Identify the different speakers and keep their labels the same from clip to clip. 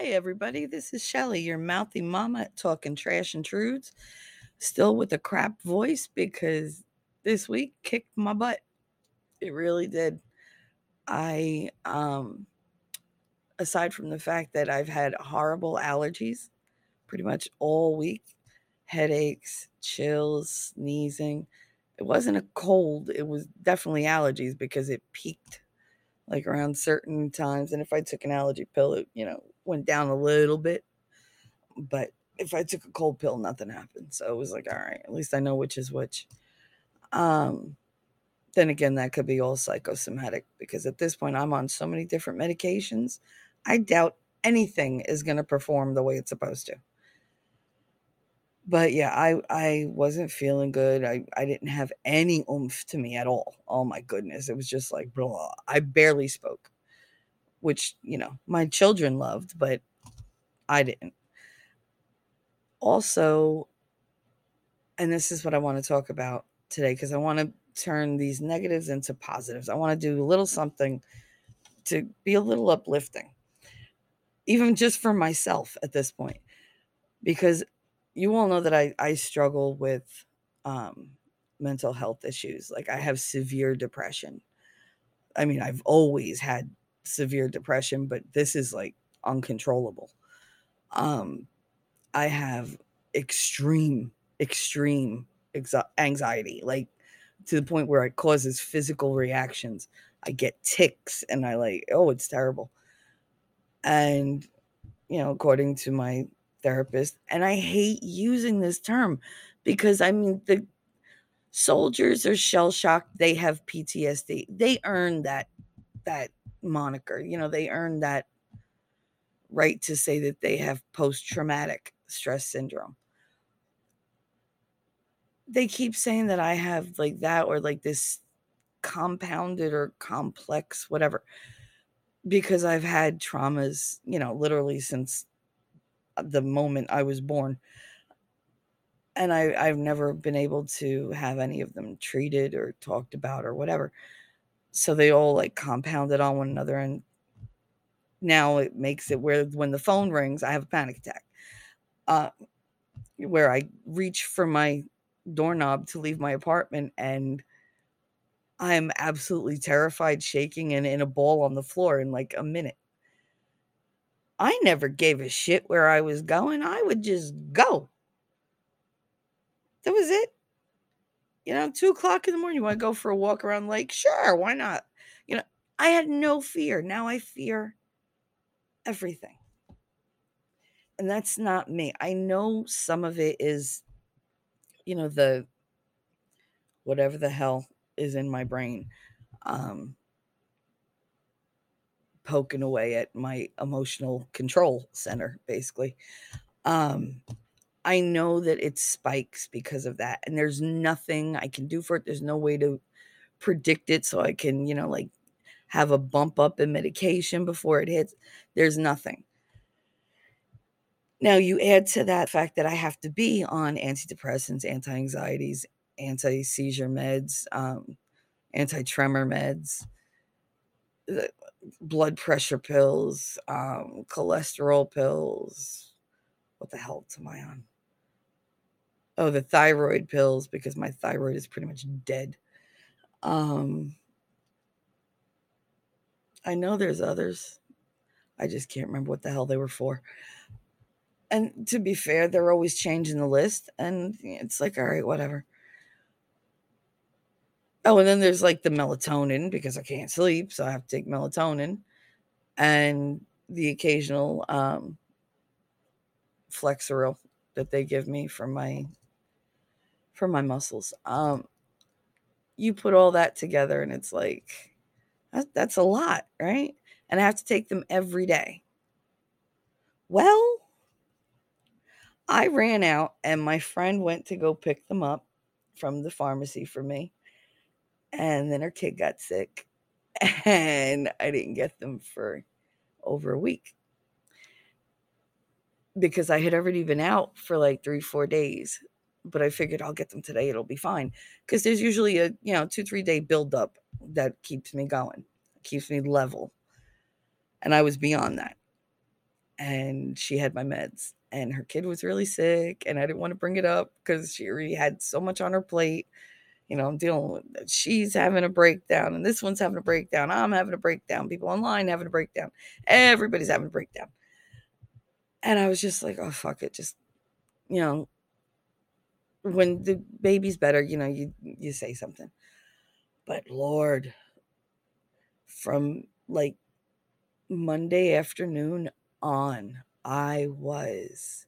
Speaker 1: Hey, everybody, this is Shelly, your mouthy mama talking trash and truths. Still with a crap voice because this week kicked my butt. It really did. I, um, aside from the fact that I've had horrible allergies pretty much all week headaches, chills, sneezing. It wasn't a cold, it was definitely allergies because it peaked like around certain times. And if I took an allergy pill, it, you know, went down a little bit. But if I took a cold pill, nothing happened. So it was like, all right, at least I know which is which. Um, then again, that could be all psychosomatic because at this point, I'm on so many different medications. I doubt anything is going to perform the way it's supposed to. But yeah, I I wasn't feeling good. I I didn't have any oomph to me at all. Oh my goodness, it was just like blah. I barely spoke, which you know my children loved, but I didn't. Also, and this is what I want to talk about today because I want to turn these negatives into positives. I want to do a little something to be a little uplifting, even just for myself at this point, because you all know that I, I struggle with um, mental health issues. Like I have severe depression. I mean, I've always had severe depression, but this is like uncontrollable. Um, I have extreme, extreme anxiety, like to the point where it causes physical reactions. I get tics and I like, oh, it's terrible. And, you know, according to my therapist, and I hate using this term because I mean, the soldiers are shell shocked, they have PTSD. They earn that that moniker. You know, they earn that right to say that they have post traumatic stress syndrome. They keep saying that I have like that or like this compounded or complex, whatever, because I've had traumas, you know, literally since the moment I was born. And I, I've never been able to have any of them treated or talked about or whatever. So they all like compounded on one another. And now it makes it where when the phone rings, I have a panic attack. Uh, where I reach for my doorknob to leave my apartment and I'm absolutely terrified, shaking and in a ball on the floor in like a minute. I never gave a shit where I was going. I would just go. That was it. You know, two o'clock in the morning, you want to go for a walk around the lake? Sure, why not? You know, I had no fear. Now I fear everything. And that's not me. I know some of it is, you know, the whatever the hell is in my brain. Um, poking away at my emotional control center, basically. Um, I know that it spikes because of that, and there's nothing I can do for it. There's no way to predict it so I can, you know, like have a bump up in medication before it hits. There's nothing. Now, you add to that fact that I have to be on antidepressants, anti anxieties, anti seizure meds, um, anti tremor meds, blood pressure pills, um, cholesterol pills. What the hell am I on? Oh, the thyroid pills because my thyroid is pretty much dead. Um, I know there's others. I just can't remember what the hell they were for. And to be fair, they're always changing the list, and it's like, all right, whatever. Oh, and then there's like the melatonin because I can't sleep, so I have to take melatonin and the occasional um Flexeril that they give me for my for my muscles. Um you put all that together and it's like that, that's a lot, right? And I have to take them every day. Well, I ran out and my friend went to go pick them up from the pharmacy for me and then her kid got sick and I didn't get them for over a week because I had already been out for like three, four days. But I figured I'll get them today. It'll be fine. Because there's usually a, you know, two, three day buildup that keeps me going, keeps me level. And I was beyond that. and she had my meds and her kid was really sick and I didn't want to bring it up because she already had so much on her plate. You know, I'm dealing with uh, she's having a breakdown and this one's having a breakdown. I'm having a breakdown. People online having a breakdown. Everybody's having a breakdown. And I was just like, oh fuck it. Just, you know, when the baby's better, you know, you you say something. But Lord, from like Monday afternoon on, I was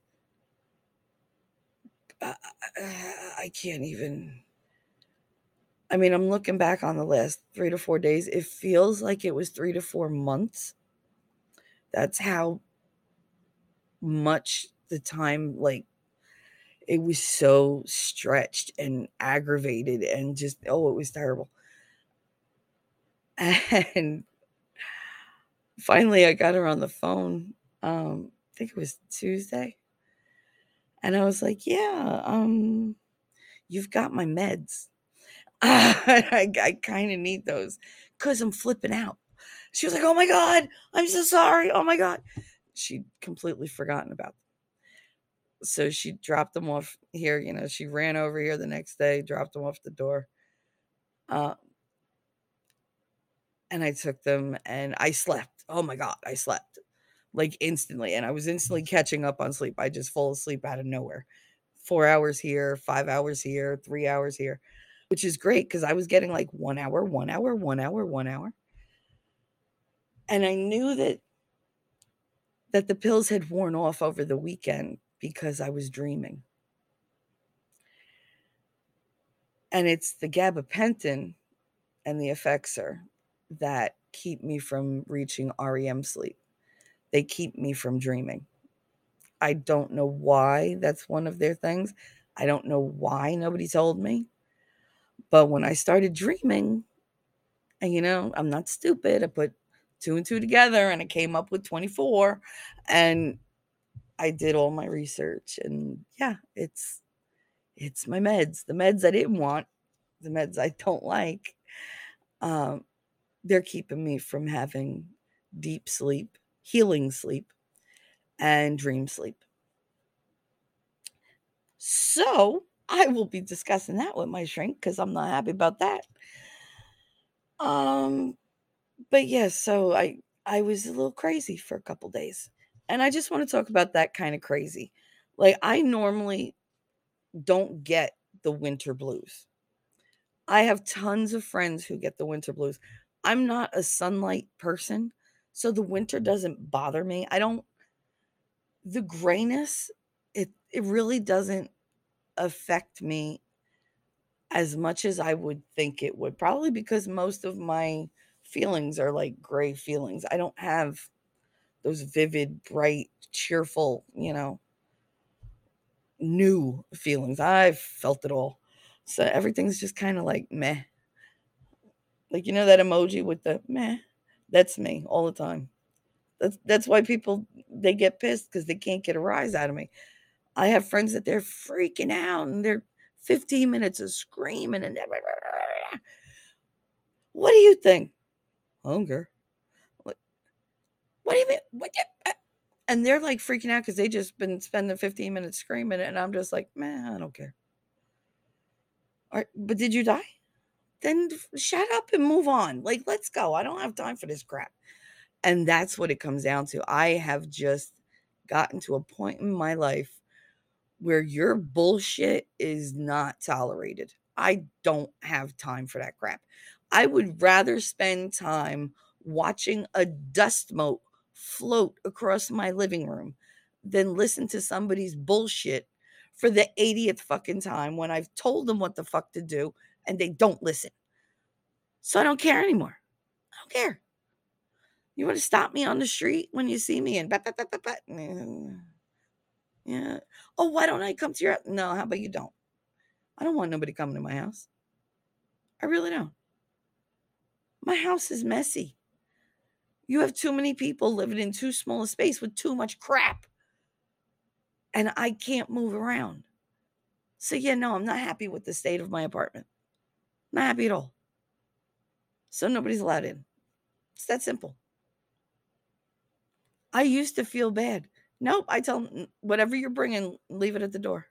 Speaker 1: I, I can't even I mean, I'm looking back on the last 3 to 4 days. It feels like it was 3 to 4 months. That's how much the time like it was so stretched and aggravated and just oh, it was terrible. And finally I got her on the phone. Um, I think it was Tuesday. And I was like, "Yeah, um, you've got my meds. I, I kind of need those because I'm flipping out." She was like, "Oh my god, I'm so sorry. Oh my god." She'd completely forgotten about them. So she dropped them off here. You know, she ran over here the next day, dropped them off the door. Uh, and I took them and I slept. Oh my God, I slept like instantly. And I was instantly catching up on sleep. I just fall asleep out of nowhere. Four hours here, five hours here, three hours here, which is great because I was getting like one hour, one hour, one hour, one hour. And I knew that that the pills had worn off over the weekend because I was dreaming. And it's the gabapentin and the Effexor that keep me from reaching REM sleep. They keep me from dreaming. I don't know why that's one of their things. I don't know why nobody told me. But when I started dreaming, and you know, I'm not stupid, I put two and two together and I came up with 24 and I did all my research and yeah, it's it's my meds, the meds I didn't want, the meds I don't like. Um, they're keeping me from having deep sleep, healing sleep, and dream sleep. So I will be discussing that with my shrink because I'm not happy about that. Um, but yeah, so I I was a little crazy for a couple days. And I just want to talk about that kind of crazy. Like I normally don't get the winter blues. I have tons of friends who get the winter blues. I'm not a sunlight person, so the winter doesn't bother me. I don't the grayness it it really doesn't affect me as much as I would think it would. Probably because most of my feelings are like gray feelings. I don't have those vivid, bright, cheerful, you know, new feelings. I've felt it all. So everything's just kind of like meh. Like you know that emoji with the meh? That's me all the time. That's that's why people they get pissed because they can't get a rise out of me. I have friends that they're freaking out and they're 15 minutes of screaming and what do you think? Hunger. What, what do you mean? What the, uh, and they're like freaking out because they just been spending 15 minutes screaming and I'm just like, man, I don't care. Right, but did you die? then shut up and move on. Like, let's go. I don't have time for this crap. And that's what it comes down to. I have just gotten to a point in my life where your bullshit is not tolerated. I don't have time for that crap. I would rather spend time watching a dust mote float across my living room than listen to somebody's bullshit for the 80th fucking time when I've told them what the fuck to do and they don't listen. So I don't care anymore. I don't care. You want to stop me on the street when you see me and bat, bat, bat, bat. Yeah. Oh, why don't I come to your house? No, how about you don't? I don't want nobody coming to my house. I really don't. My house is messy. You have too many people living in too small a space with too much crap. And I can't move around. So, yeah, no, I'm not happy with the state of my apartment. Not happy at all. So nobody's allowed in. It's that simple. I used to feel bad. Nope, I tell them, whatever you're bringing, leave it at the door.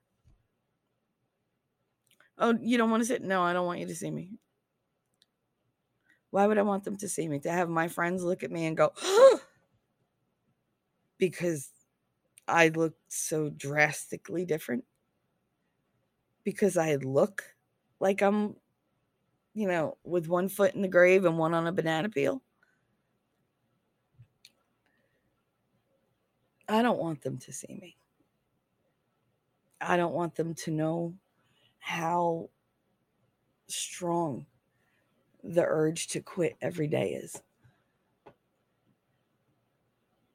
Speaker 1: Oh, you don't want to sit? No, I don't want you to see me. Why would I want them to see me? To have my friends look at me and go, because I look so drastically different? Because I look like I'm, you know, with one foot in the grave and one on a banana peel? I don't want them to see me. I don't want them to know how strong the urge to quit every day is.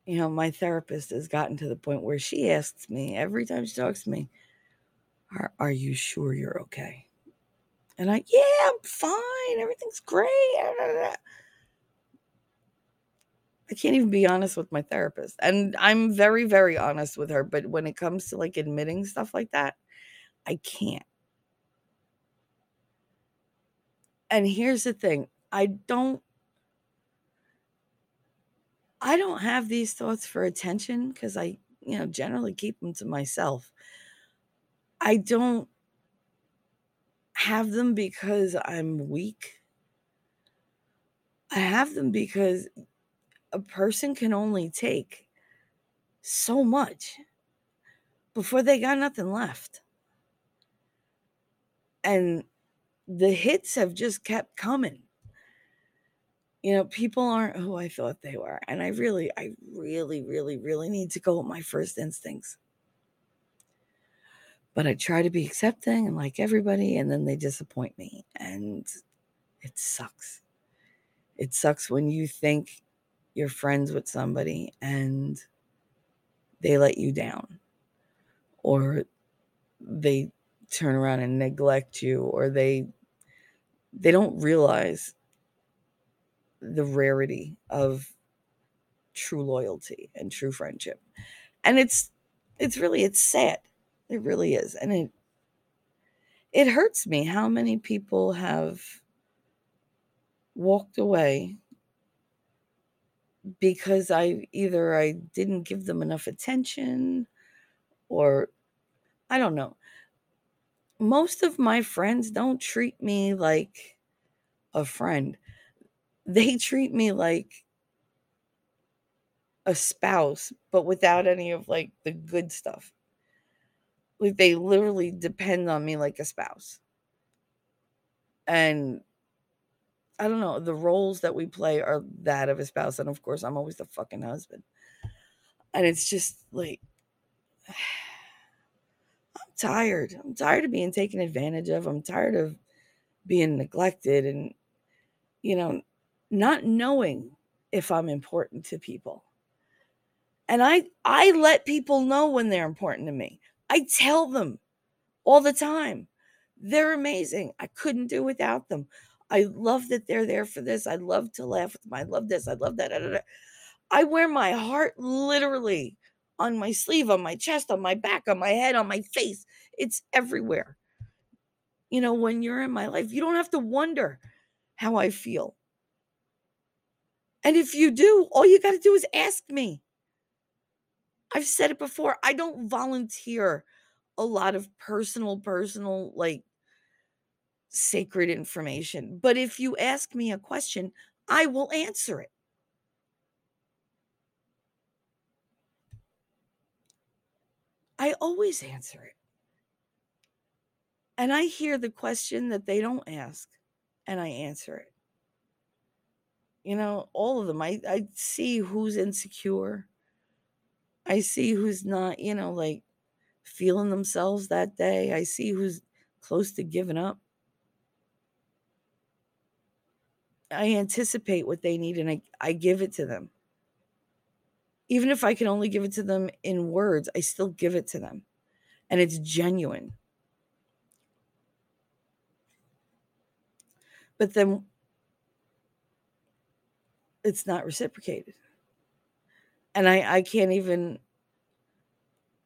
Speaker 1: You know, my therapist has gotten to the point where she asks me every time she talks to me, Are, are you sure you're okay? And I, yeah, I'm fine. Everything's great. I can't even be honest with my therapist. And I'm very, very honest with her. But when it comes to like admitting stuff like that, I can't. And here's the thing I don't. I don't have these thoughts for attention because I, you know, generally keep them to myself. I don't have them because I'm weak. I have them because a person can only take so much before they got nothing left. And the hits have just kept coming. You know, people aren't who I thought they were. And I really, I really, really, really need to go with my first instincts. But I try to be accepting and like everybody, and then they disappoint me. And it sucks. It sucks when you think you're friends with somebody and they let you down or they turn around and neglect you or they they don't realize the rarity of true loyalty and true friendship. And it's it's really it's sad. It really is. And it it hurts me how many people have walked away because I either I didn't give them enough attention or I don't know. Most of my friends don't treat me like a friend. They treat me like a spouse, but without any of like the good stuff. Like they literally depend on me like a spouse. And I don't know, the roles that we play are that of a spouse. And of course, I'm always the fucking husband. And it's just like, I'm tired. I'm tired of being taken advantage of. I'm tired of being neglected and, you know, not knowing if I'm important to people. And I I let people know when they're important to me. I tell them all the time. They're amazing. I couldn't do without them. I love that they're there for this. I love to laugh with them. I love this. I love that. I wear my heart literally on my sleeve, on my chest, on my back, on my head, on my face. It's everywhere. You know, when you're in my life, you don't have to wonder how I feel. And if you do, all you got to do is ask me. I've said it before. I don't volunteer a lot of personal, personal, like sacred information. But if you ask me a question, I will answer it. I always answer it. And I hear the question that they don't ask, and I answer it. You know, all of them. I, I see who's insecure. I see who's not, you know, like feeling themselves that day. I see who's close to giving up. I anticipate what they need and I, I give it to them. Even if I can only give it to them in words, I still give it to them. And it's genuine. But then it's not reciprocated. And I, I can't even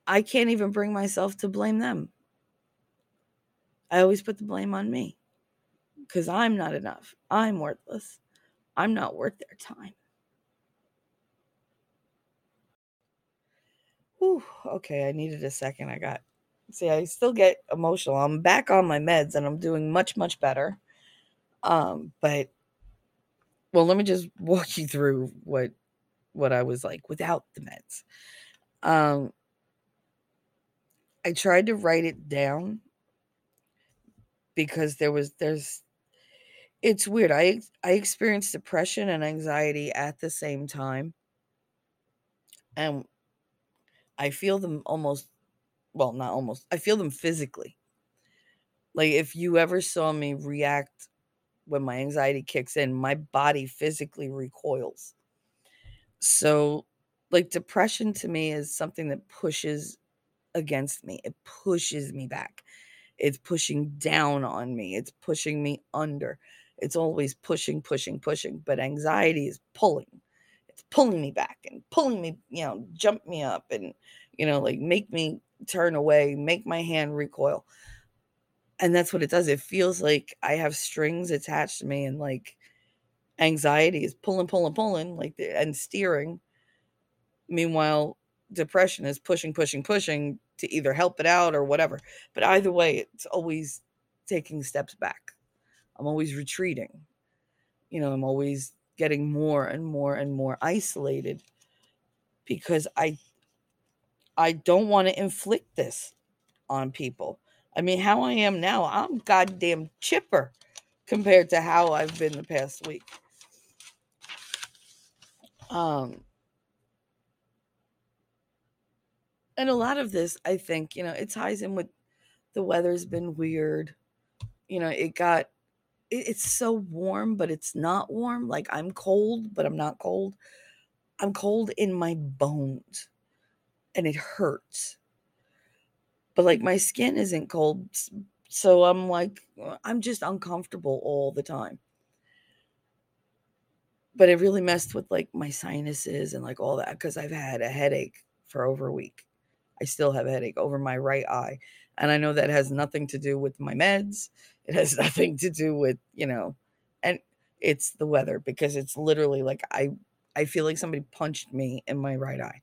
Speaker 1: I can't even bring myself to blame them. I always put the blame on me because I'm not enough. I'm worthless. I'm not worth their time. Whew, okay, I needed a second. I got see, I still get emotional. I'm back on my meds and I'm doing much, much better. Um, but well, let me just walk you through what what I was like without the meds. Um I tried to write it down because there was there's it's weird. I I experienced depression and anxiety at the same time. And I feel them almost well, not almost. I feel them physically. Like if you ever saw me react when my anxiety kicks in, my body physically recoils. So, like depression to me is something that pushes against me. It pushes me back. It's pushing down on me. It's pushing me under. It's always pushing, pushing, pushing. But anxiety is pulling. It's pulling me back and pulling me, you know, jump me up and, you know, like make me turn away, make my hand recoil. And that's what it does. It feels like I have strings attached to me and like anxiety is pulling, pulling, pulling, like and steering. Meanwhile, depression is pushing, pushing, pushing to either help it out or whatever. But either way, it's always taking steps back. I'm always retreating. You know, I'm always getting more and more and more isolated because I I don't want to inflict this on people. I mean, how I am now, I'm goddamn chipper compared to how I've been the past week. Um and a lot of this, I think, you know, it ties in with the weather's been weird. You know, it got it, it's so warm, but it's not warm. Like I'm cold, but I'm not cold. I'm cold in my bones and it hurts. But like my skin isn't cold. So I'm like, uh, I'm just uncomfortable all the time. But it really messed with like my sinuses and like all that because I've had a headache for over a week. I still have a headache over my right eye. And I know that has nothing to do with my meds. It has nothing to do with, you know, and it's the weather because it's literally like I I feel like somebody punched me in my right eye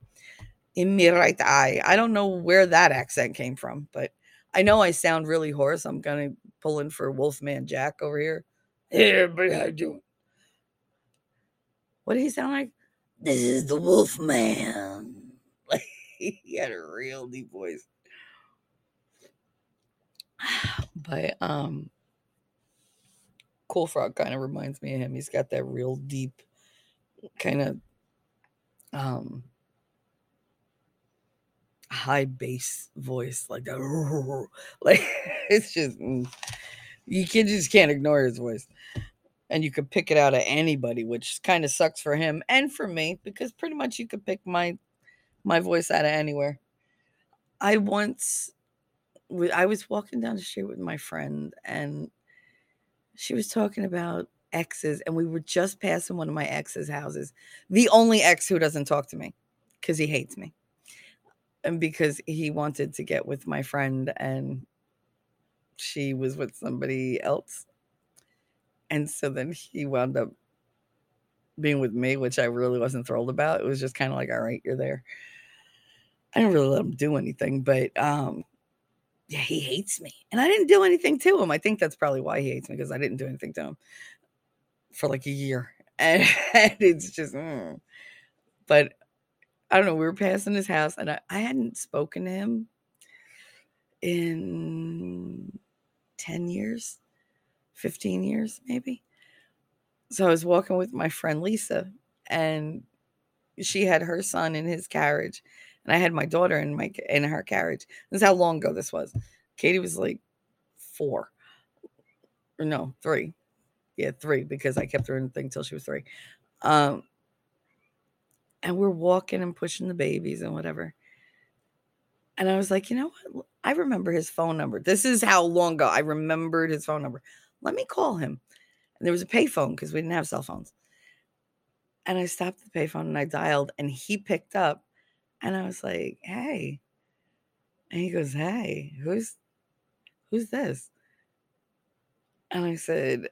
Speaker 1: in my right eye. I don't know where that accent came from, but I know I sound really hoarse. I'm gonna pull in for Wolfman Jack over here. Hey everybody, how you doing? What did he sound like? This is the Wolfman. Like he had a real deep voice. But um Cool Frog kind of reminds me of him. He's got that real deep kind of um high bass voice like that. Like it's just mm, you can just can't ignore his voice. And you could pick it out of anybody, which kind of sucks for him and for me because pretty much you could pick my my voice out of anywhere. I once I was walking down the street with my friend and she was talking about exes and we were just passing one of my ex's houses. The only ex who doesn't talk to me cuz he hates me and because he wanted to get with my friend and she was with somebody else. And so then he wound up being with me, which I really wasn't thrilled about. It was just kind of like, all right, you're there. I didn't really let him do anything, but um, yeah, he hates me. And I didn't do anything to him. I think that's probably why he hates me because I didn't do anything to him for like a year. And, and it's just, mm. but I don't know. We were passing his house, and I, I hadn't spoken to him in 10 years, 15 years, maybe. So I was walking with my friend Lisa, and she had her son in his carriage, and I had my daughter in my in her carriage. This is how long ago this was. Katie was like four, or no, three. Yeah, three because I kept her in the thing till she was three. Um, and we're walking and pushing the babies and whatever. And I was like, you know what? I remember his phone number. This is how long ago I remembered his phone number. Let me call him. And there was a payphone because we didn't have cell phones. And I stopped the payphone and I dialed and he picked up. And I was like, hey. And he goes, hey, who's who's this? And I said,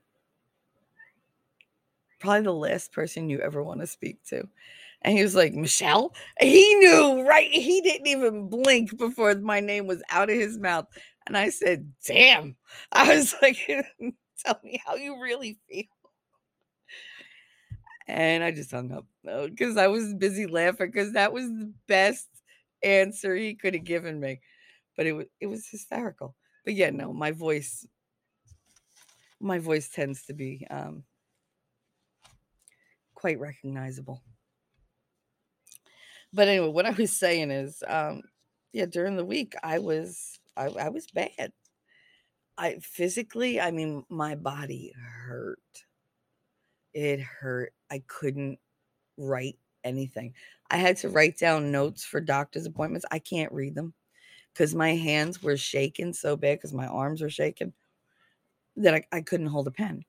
Speaker 1: probably the last person you ever want to speak to. And he was like, Michelle? He knew, right? He didn't even blink before my name was out of his mouth. And I said, damn. I was like, tell me how you really feel. And I just hung up because I was busy laughing because that was the best answer he could have given me. But it was it was hysterical. But yeah, no, my voice my voice tends to be um quite recognizable. But anyway, what I was saying is um yeah, during the week I was I, I was bad. I physically, I mean, my body hurt. It hurt. I couldn't write anything. I had to write down notes for doctor's appointments. I can't read them because my hands were shaking so bad because my arms were shaking that I, I couldn't hold a pen.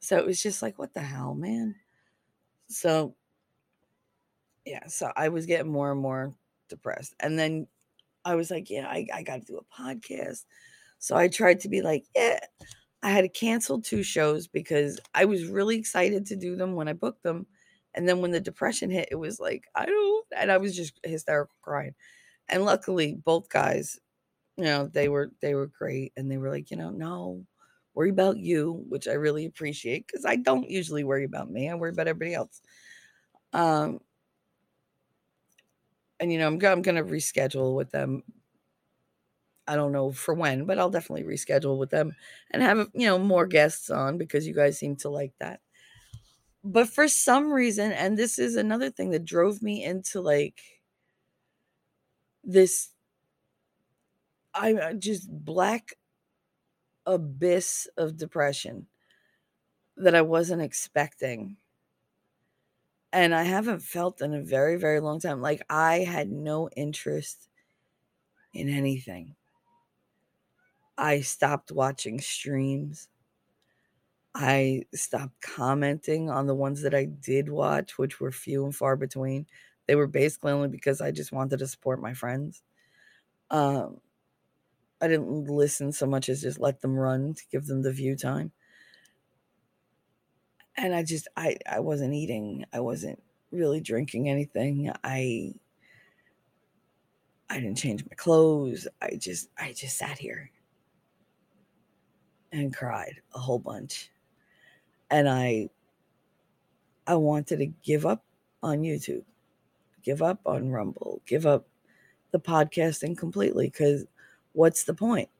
Speaker 1: So it was just like, what the hell, man? So, yeah, so I was getting more and more depressed. And then I was like, yeah, I, I got to do a podcast. So I tried to be like, yeah. I had to cancel two shows because I was really excited to do them when I booked them. And then when the depression hit, it was like, I don't, and I was just hysterical crying. And luckily, both guys, you know, they were, they were great. And they were like, you know, no, worry about you, which I really appreciate because I don't usually worry about me. I worry about everybody else. Um, and you know, I'm, I'm going to reschedule with them I don't know for when, but I'll definitely reschedule with them and have, you know, more guests on because you guys seem to like that. But for some reason, and this is another thing that drove me into like this I uh, just black abyss of depression that I wasn't expecting. And I haven't felt in a very, very long time. Like I had no interest in anything. I stopped watching streams. I stopped commenting on the ones that I did watch, which were few and far between. They were basically only because I just wanted to support my friends. Um, I didn't listen so much as just let them run to give them the view time. And I just I I wasn't eating. I wasn't really drinking anything. I I didn't change my clothes. I just I just sat here and cried a whole bunch. And I I wanted to give up on YouTube, give up on Rumble, give up the podcasting completely cuz what's the point?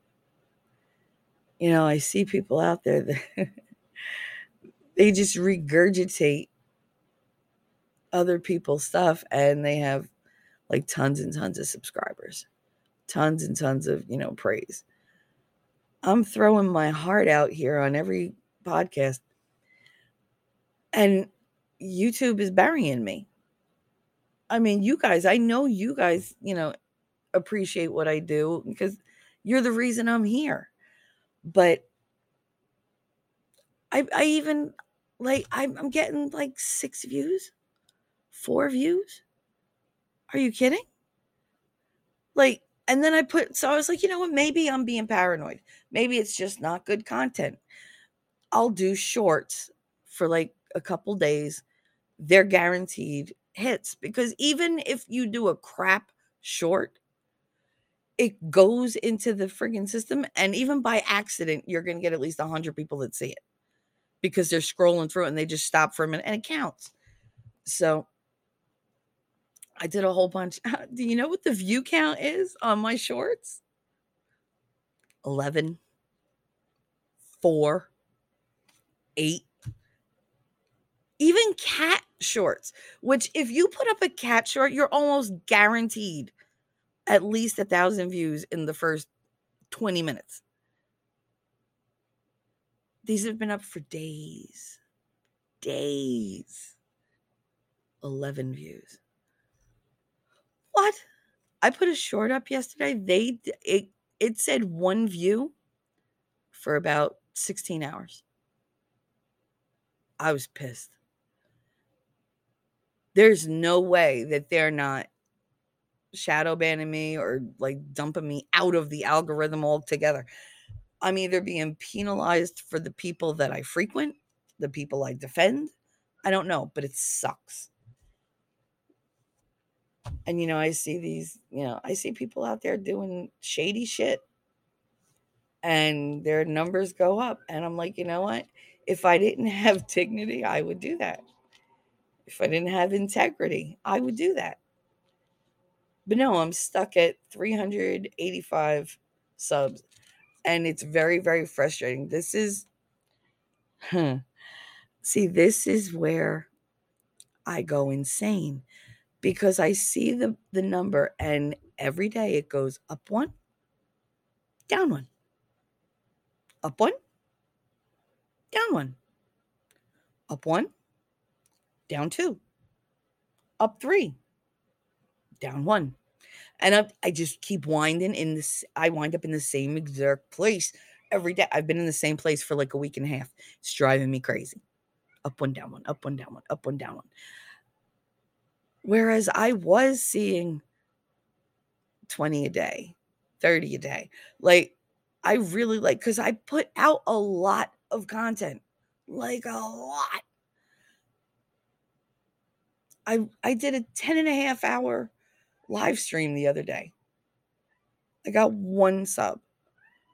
Speaker 1: You know, I see people out there that they just regurgitate other people's stuff and they have like tons and tons of subscribers, tons and tons of, you know, praise. I'm throwing my heart out here on every podcast. And YouTube is burying me. I mean, you guys, I know you guys, you know, appreciate what I do because you're the reason I'm here. But I I even like I'm, I'm getting like six views, four views. Are you kidding? Like and then I put, so I was like, you know what? Maybe I'm being paranoid. Maybe it's just not good content. I'll do shorts for like a couple days. They're guaranteed hits because even if you do a crap short, it goes into the friggin' system. And even by accident, you're going to get at least 100 people that see it because they're scrolling through and they just stop for a minute and it counts. So I did a whole bunch. Do you know what the view count is on my shorts? 11, 4, 8. Even cat shorts, which if you put up a cat short, you're almost guaranteed at least a thousand views in the first 20 minutes. These have been up for days. Days. 11 views. What? I put a short up yesterday. They it it said one view for about 16 hours. I was pissed. There's no way that they're not shadow banning me or like dumping me out of the algorithm altogether. I'm either being penalized for the people that I frequent, the people I defend. I don't know, but it sucks. And you know, I see these, you know, I see people out there doing shady shit and their numbers go up. And I'm like, you know what? If I didn't have dignity, I would do that. If I didn't have integrity, I would do that. But no, I'm stuck at 385 subs. And it's very, very frustrating. This is, huh. See, this is where I go insane because I see the, the number and every day it goes up one, down one, up one, down one, up one, down two, up three, down one. And I, I just keep winding in this. I wind up in the same exact place every day. I've been in the same place for like a week and a half. It's driving me crazy. Up one, down one, up one, down one, up one, down one. Whereas I was seeing 20 a day, 30 a day. Like I really like because I put out a lot of content, like a lot. I I did a 10 and a half hour live stream the other day. I got one sub,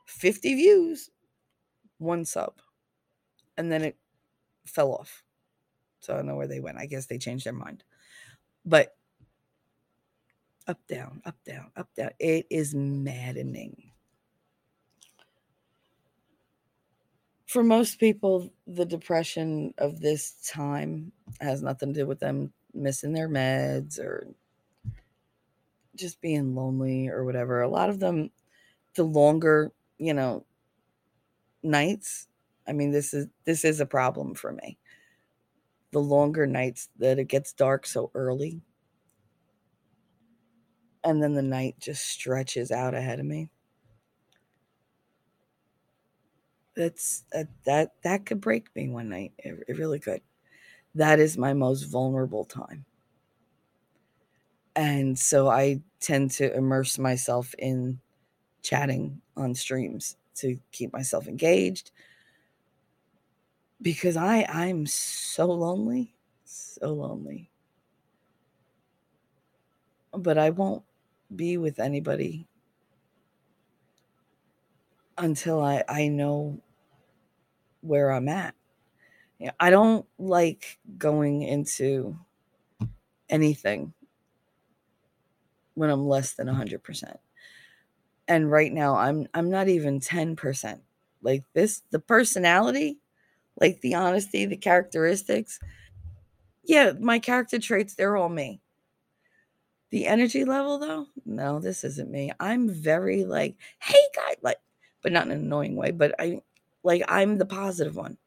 Speaker 1: 50 views, one sub. And then it fell off. So I don't know where they went. I guess they changed their mind. But up, down, up, down, up, down. It is maddening. For most people, the depression of this time has nothing to do with them missing their meds or just being lonely or whatever. A lot of them, the longer, you know, nights, I mean, this is this is a problem for me. The longer nights that it gets dark so early and then the night just stretches out ahead of me. That's that that, that could break me one night. It, it really could. That is my most vulnerable time. And so I tend to immerse myself in chatting on streams to keep myself engaged because I I'm so lonely, so lonely. But I won't be with anybody until I, I know where I'm at. Yeah, I don't like going into anything when I'm less than 100%. And right now I'm I'm not even 10%. Like this the personality, like the honesty, the characteristics. Yeah, my character traits they're all me. The energy level though, no, this isn't me. I'm very like, hey guy, like, but not in an annoying way, but I like I'm the positive one.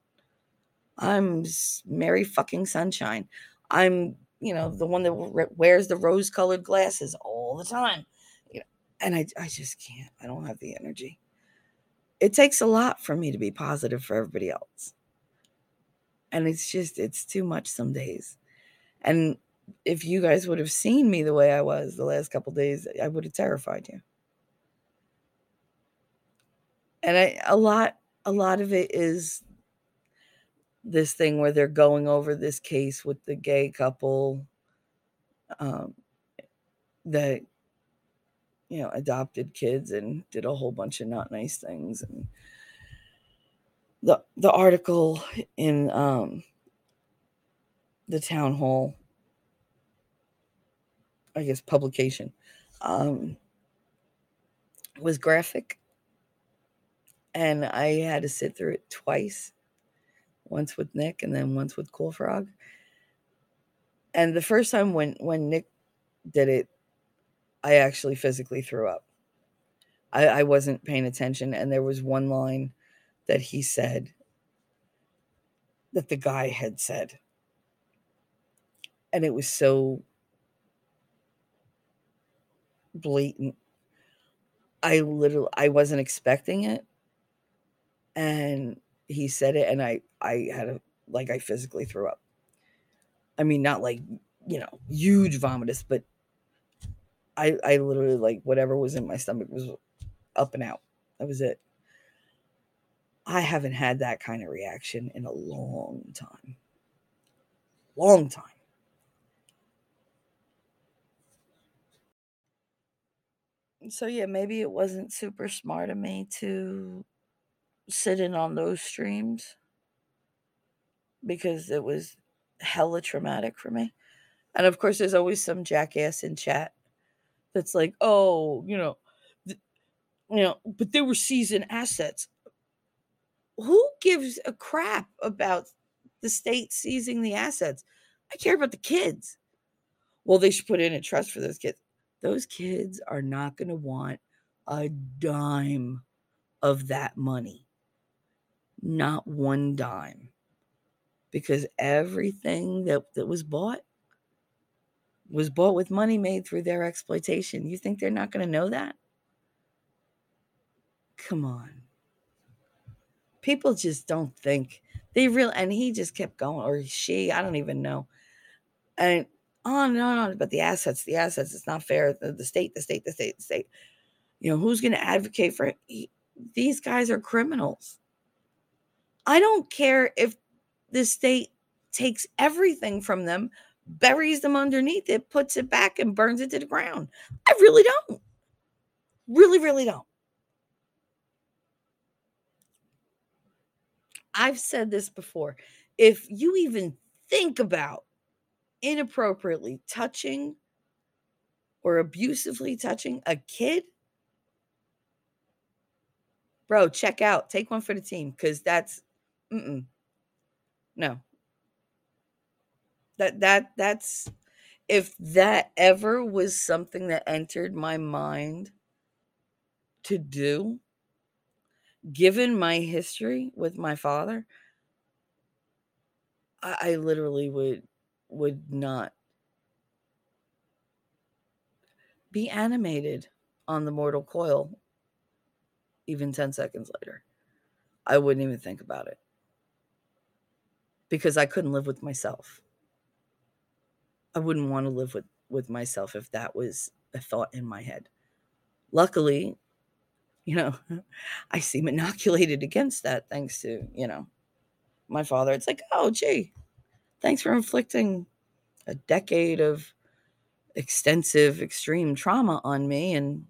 Speaker 1: I'm Mary fucking sunshine. I'm, you know, the one that wears the rose colored glasses all the time. You know, and I, I just can't. I don't have the energy. It takes a lot for me to be positive for everybody else. And it's just, it's too much some days. And if you guys would have seen me the way I was the last couple days, I would have terrified you. And I a lot a lot of it is this thing where they're going over this case with the gay couple um, that you know adopted kids and did a whole bunch of not nice things and the the article in um, the town hall I guess publication um, was graphic, and I had to sit through it twice, once with Nick and then once with Cool Frog. And the first time when when Nick did it, I actually physically threw up. I, I wasn't paying attention, and there was one line that he said that the guy had said, and it was so blatant. I literally I wasn't expecting it. And he said it and I I had a like I physically threw up. I mean not like, you know, huge vomitus, but I I literally like whatever was in my stomach was up and out. That was it. I haven't had that kind of reaction in a long time. Long time. So yeah, maybe it wasn't super smart of me to sit in on those streams because it was hella traumatic for me. And of course, there's always some jackass in chat that's like, "Oh, you know, th- you know, but they were seasoned assets." Who gives a crap about the state seizing the assets? I care about the kids. Well, they should put in a trust for those kids. Those kids are not going to want a dime of that money. Not one dime. Because everything that, that was bought was bought with money made through their exploitation. You think they're not going to know that? Come on. People just don't think they really, and he just kept going, or she, I don't even know. And on and on and on about the assets, the assets, it's not fair. The, the state, the state, the state, the state. You know, who's going to advocate for it? These guys are criminals. I don't care if the state takes everything from them, buries them underneath it, puts it back, and burns it to the ground. I really don't. Really, really don't. I've said this before. If you even think about inappropriately touching or abusively touching a kid, bro, check out. Take one for the team because that's mm-mm. no. That that that's if that ever was something that entered my mind to do, given my history with my father, I, I literally would would not be animated on the mortal coil even 10 seconds later. I wouldn't even think about it because I couldn't live with myself. I wouldn't want to live with, with myself if that was a thought in my head. Luckily, you know, I seem inoculated against that thanks to, you know, my father. It's like, oh, gee, thanks for inflicting a decade of extensive, extreme trauma on me and,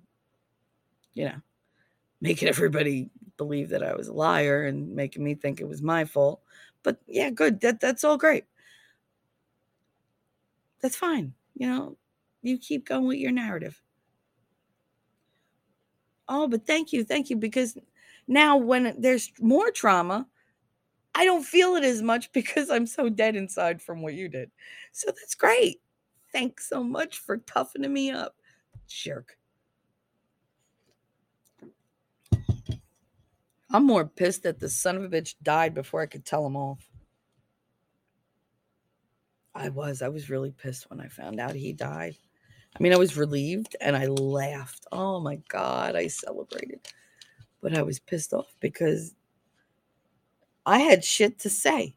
Speaker 1: you know, making everybody believe that I was a liar and making me think it was my fault. But yeah, good. That that's all great. That's fine. You know, you keep going with your narrative. Oh, but thank you, thank you. Because now when there's more trauma, I don't feel it as much because I'm so dead inside from what you did. So that's great. Thanks so much for toughening me up, jerk. I'm more pissed that the son of a bitch died before I could tell him off. I was. I was really pissed when I found out he died. I mean, I was relieved and I laughed. Oh my God, I celebrated. But I was pissed off because I had shit to say.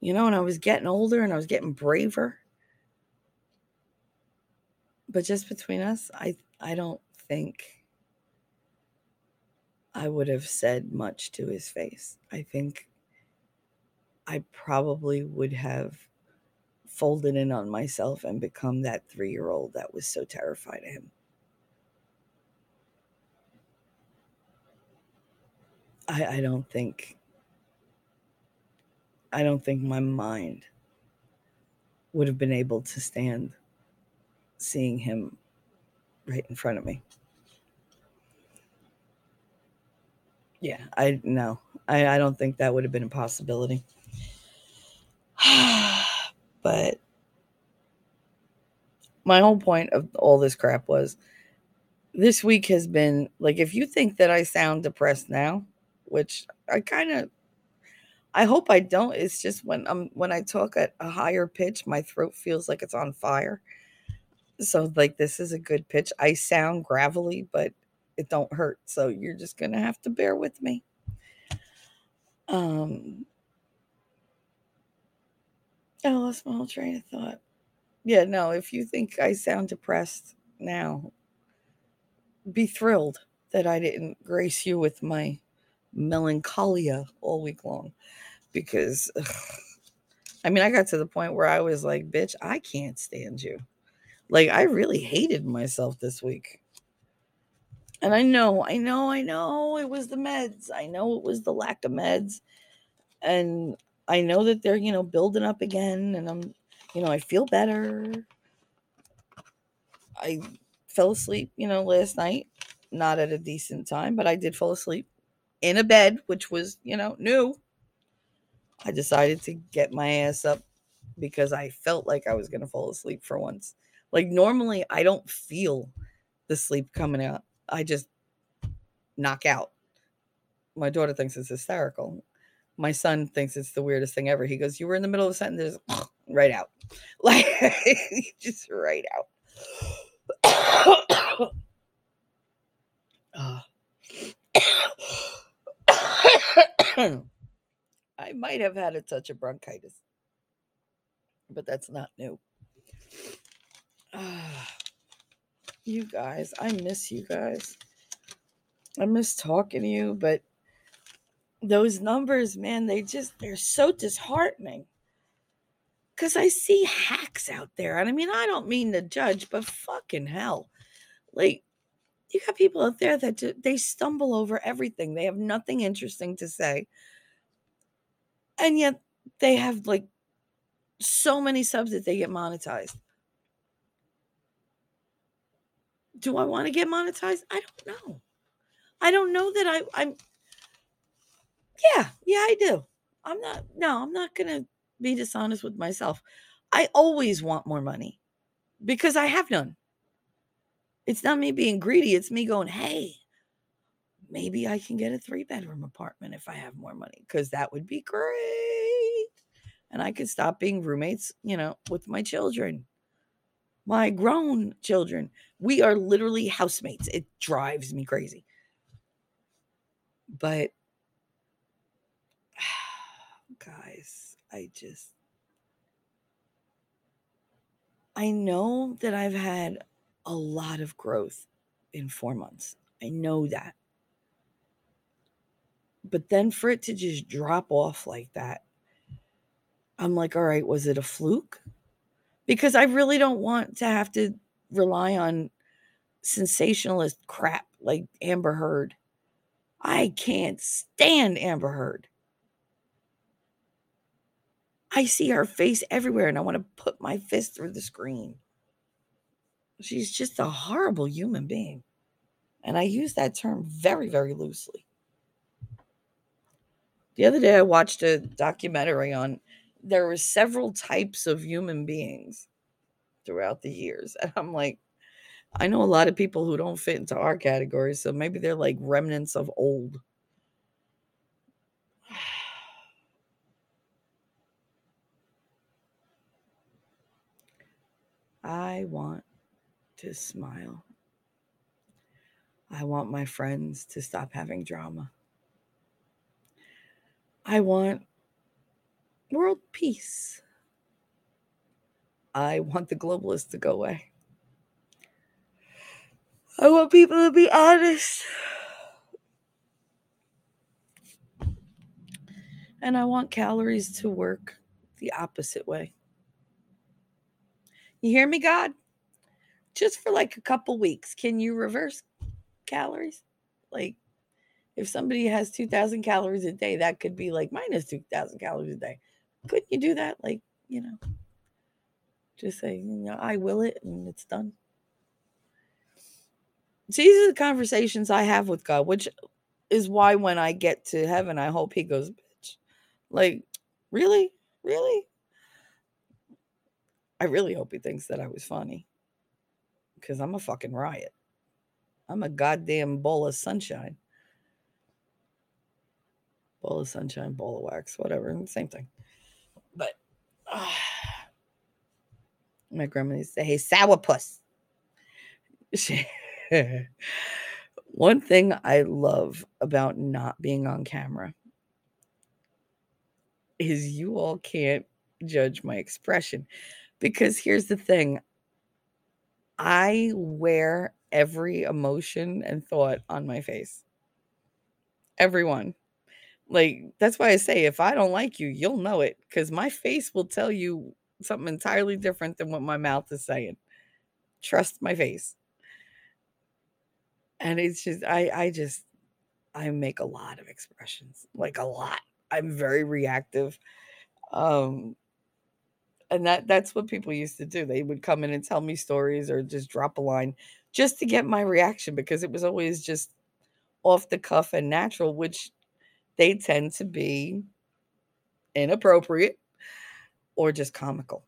Speaker 1: You know, and I was getting older and I was getting braver. But just between us, I I don't think I would have said much to his face. I think I probably would have folded in on myself and become that three year old that was so terrified of him. I, I don't think I don't think my mind would have been able to stand seeing him right in front of me. Yeah, I no, I, I don't think that would have been a possibility. but my whole point of all this crap was this week has been like if you think that I sound depressed now, which I kind of I hope I don't. It's just when I'm when I talk at a higher pitch, my throat feels like it's on fire. So like this is a good pitch. I sound gravelly, but it don't hurt. So you're just gonna have to bear with me. Um I lost my whole train of thought. Yeah, no, if you think I sound depressed now, be thrilled that I didn't grace you with my melancholia all week long because ugh, I mean, I got to the point where I was like, bitch, I can't stand you. Like, I really hated myself this week. And I know, I know, I know it was the meds. I know it was the lack of meds. And I know that they're, you know, building up again. And I'm, you know, I feel better. I fell asleep, you know, last night. Not at a decent time, but I did fall asleep in a bed, which was, you know, new. I decided to get my ass up because I felt like I was going to fall asleep for once. Like normally I don't feel the sleep coming out. I just knock out. My daughter thinks it's hysterical. My son thinks it's the weirdest thing ever. He goes, "You were in the middle of a sentence, right out, like just right out." uh. I might have had a touch of bronchitis, but that's not new. you guys, I miss you guys. I miss talking to you, but those numbers, man, they just they're so disheartening. Cause I see hacks out there. And I mean, I don't mean to judge, but fucking hell. Like, you got people out there that they stumble over everything. They have nothing interesting to say. And yet they have like so many subs that they get monetized. Do I want to get monetized? I don't know. I don't know that I, I'm. Yeah, yeah, I do. I'm not. No, I'm not gonna be dishonest with myself. I always want more money because I have none. It's not me being greedy. It's me going, hey, maybe I can get a three bedroom apartment if I have more money because that would be great. And I could stop being roommates, you know, with my children my grown children. We are literally housemates. It drives me crazy. But guys, I just I know that I've had a lot of growth in 4 months. I know that. But then for it to just drop off like that, I'm like, all right, was it a fluke? because I really don't want to have to rely on sensationalist crap like Amber Heard. I can't stand Amber Heard. I see her face everywhere and I want to put my fist through the screen. She's just a horrible human being. And I use that term very, very loosely. The other day I watched a documentary on there were several types of human beings throughout the years. And I'm like, I know a lot of people who don't fit into our category, so maybe they're like remnants of old. I want to smile. I want my friends to stop having drama. I want world peace. I want the globalists to go away. I want people to be honest. And I want calories to work the opposite way. You hear me, God? Just for like a couple weeks, can you reverse calories? Like, if somebody has 2,000 calories a day, that could be like minus 2,000 calories a day couldn't you do that? Like, you know, just say, you know, I will it and it's done. So these are the conversations I have with God, which is why when I get to heaven, I hope he goes, bitch. Like, really? Really? I really hope he thinks that I was funny. Because I'm a fucking riot. I'm a goddamn bowl of sunshine. Bowl of sunshine, bowl of wax, whatever. Same thing. But uh, my grandma used to say, hey, sourpuss. One thing I love about not being on camera is you all can't judge my expression. Because here's the thing I wear every emotion and thought on my face. Everyone. Like that's why I say if I don't like you, you'll know it because my face will tell you something entirely different than what my mouth is saying. trust my face. And it's just I I just I make a lot of expressions, like a lot. I'm very reactive. Um and that that's what people used to do. They would come in and tell me stories or just drop a line just to get my reaction because it was always just off the cuff and natural, which they tend to be inappropriate or just comical.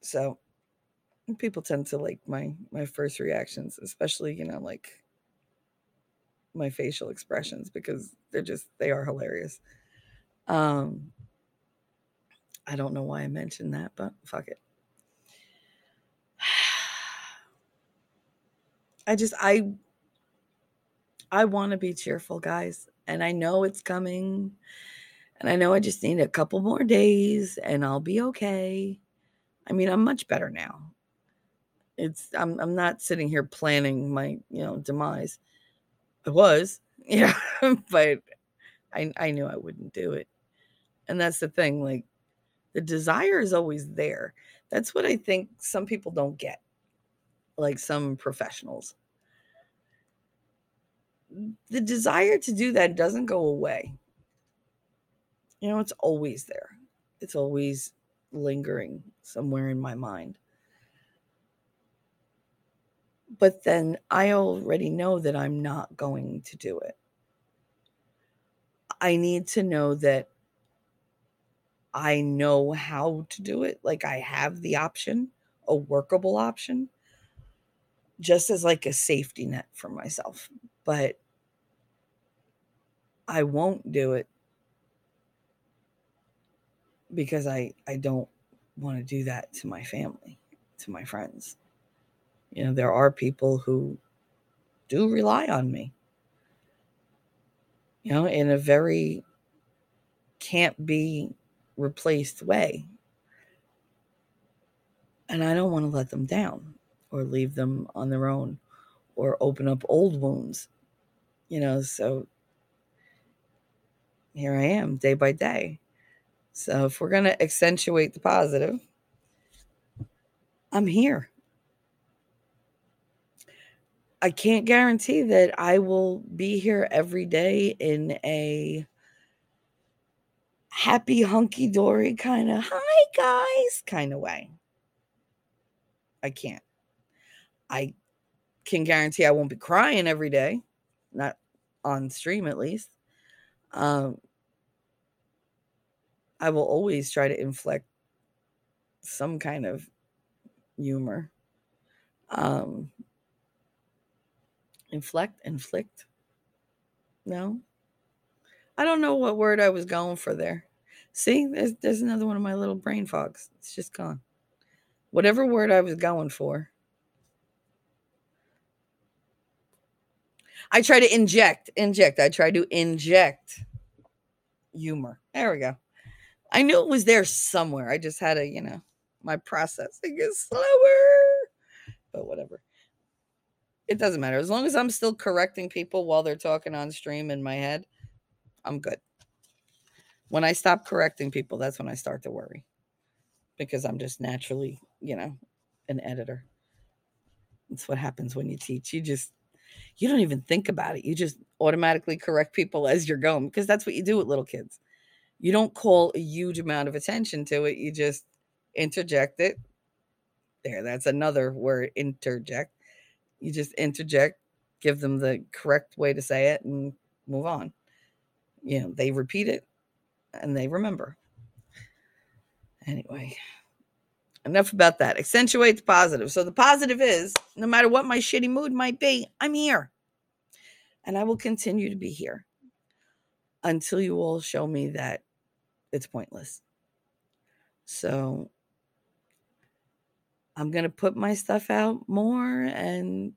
Speaker 1: So people tend to like my my first reactions, especially, you know, like my facial expressions because they're just they are hilarious. Um I don't know why I mentioned that, but fuck it. I just I I want to be cheerful, guys, and I know it's coming. And I know I just need a couple more days and I'll be okay. I mean, I'm much better now. It's I'm I'm not sitting here planning my, you know, demise. I was, yeah, but I I knew I wouldn't do it. And that's the thing, like the desire is always there. That's what I think some people don't get. Like some professionals. The desire to do that doesn't go away. You know, it's always there. It's always lingering somewhere in my mind. But then I already know that I'm not going to do it. I need to know that I know how to do it. Like I have the option, a workable option, just as like a safety net for myself. But I won't do it because I I don't want to do that to my family, to my friends. You know, there are people who do rely on me. You know, in a very can't be replaced way. And I don't want to let them down or leave them on their own or open up old wounds. You know, so here I am day by day. So if we're going to accentuate the positive, I'm here. I can't guarantee that I will be here every day in a happy, hunky dory kind of, hi guys, kind of way. I can't. I can guarantee I won't be crying every day, not on stream at least. Um, I will always try to inflect some kind of humor. Um, inflect, inflict. No, I don't know what word I was going for there. See, there's there's another one of my little brain fogs. It's just gone. Whatever word I was going for. I try to inject, inject. I try to inject humor. There we go. I knew it was there somewhere. I just had to, you know, my processing is slower. But whatever. It doesn't matter. As long as I'm still correcting people while they're talking on stream in my head, I'm good. When I stop correcting people, that's when I start to worry because I'm just naturally, you know, an editor. That's what happens when you teach. You just, you don't even think about it. You just automatically correct people as you're going because that's what you do with little kids. You don't call a huge amount of attention to it. You just interject it. There, that's another word interject. You just interject, give them the correct way to say it, and move on you know, they repeat it and they remember. Anyway, enough about that. Accentuate the positive. So the positive is no matter what my shitty mood might be, I'm here. And I will continue to be here until you all show me that it's pointless. So I'm going to put my stuff out more and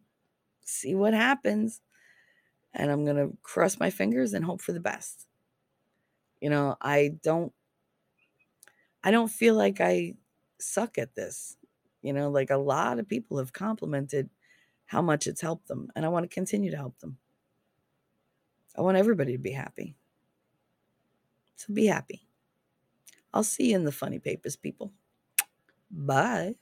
Speaker 1: see what happens and I'm going to cross my fingers and hope for the best. You know, I don't I don't feel like I suck at this. You know, like a lot of people have complimented how much it's helped them, and I want to continue to help them. I want everybody to be happy. So be happy. I'll see you in the funny papers, people. Bye.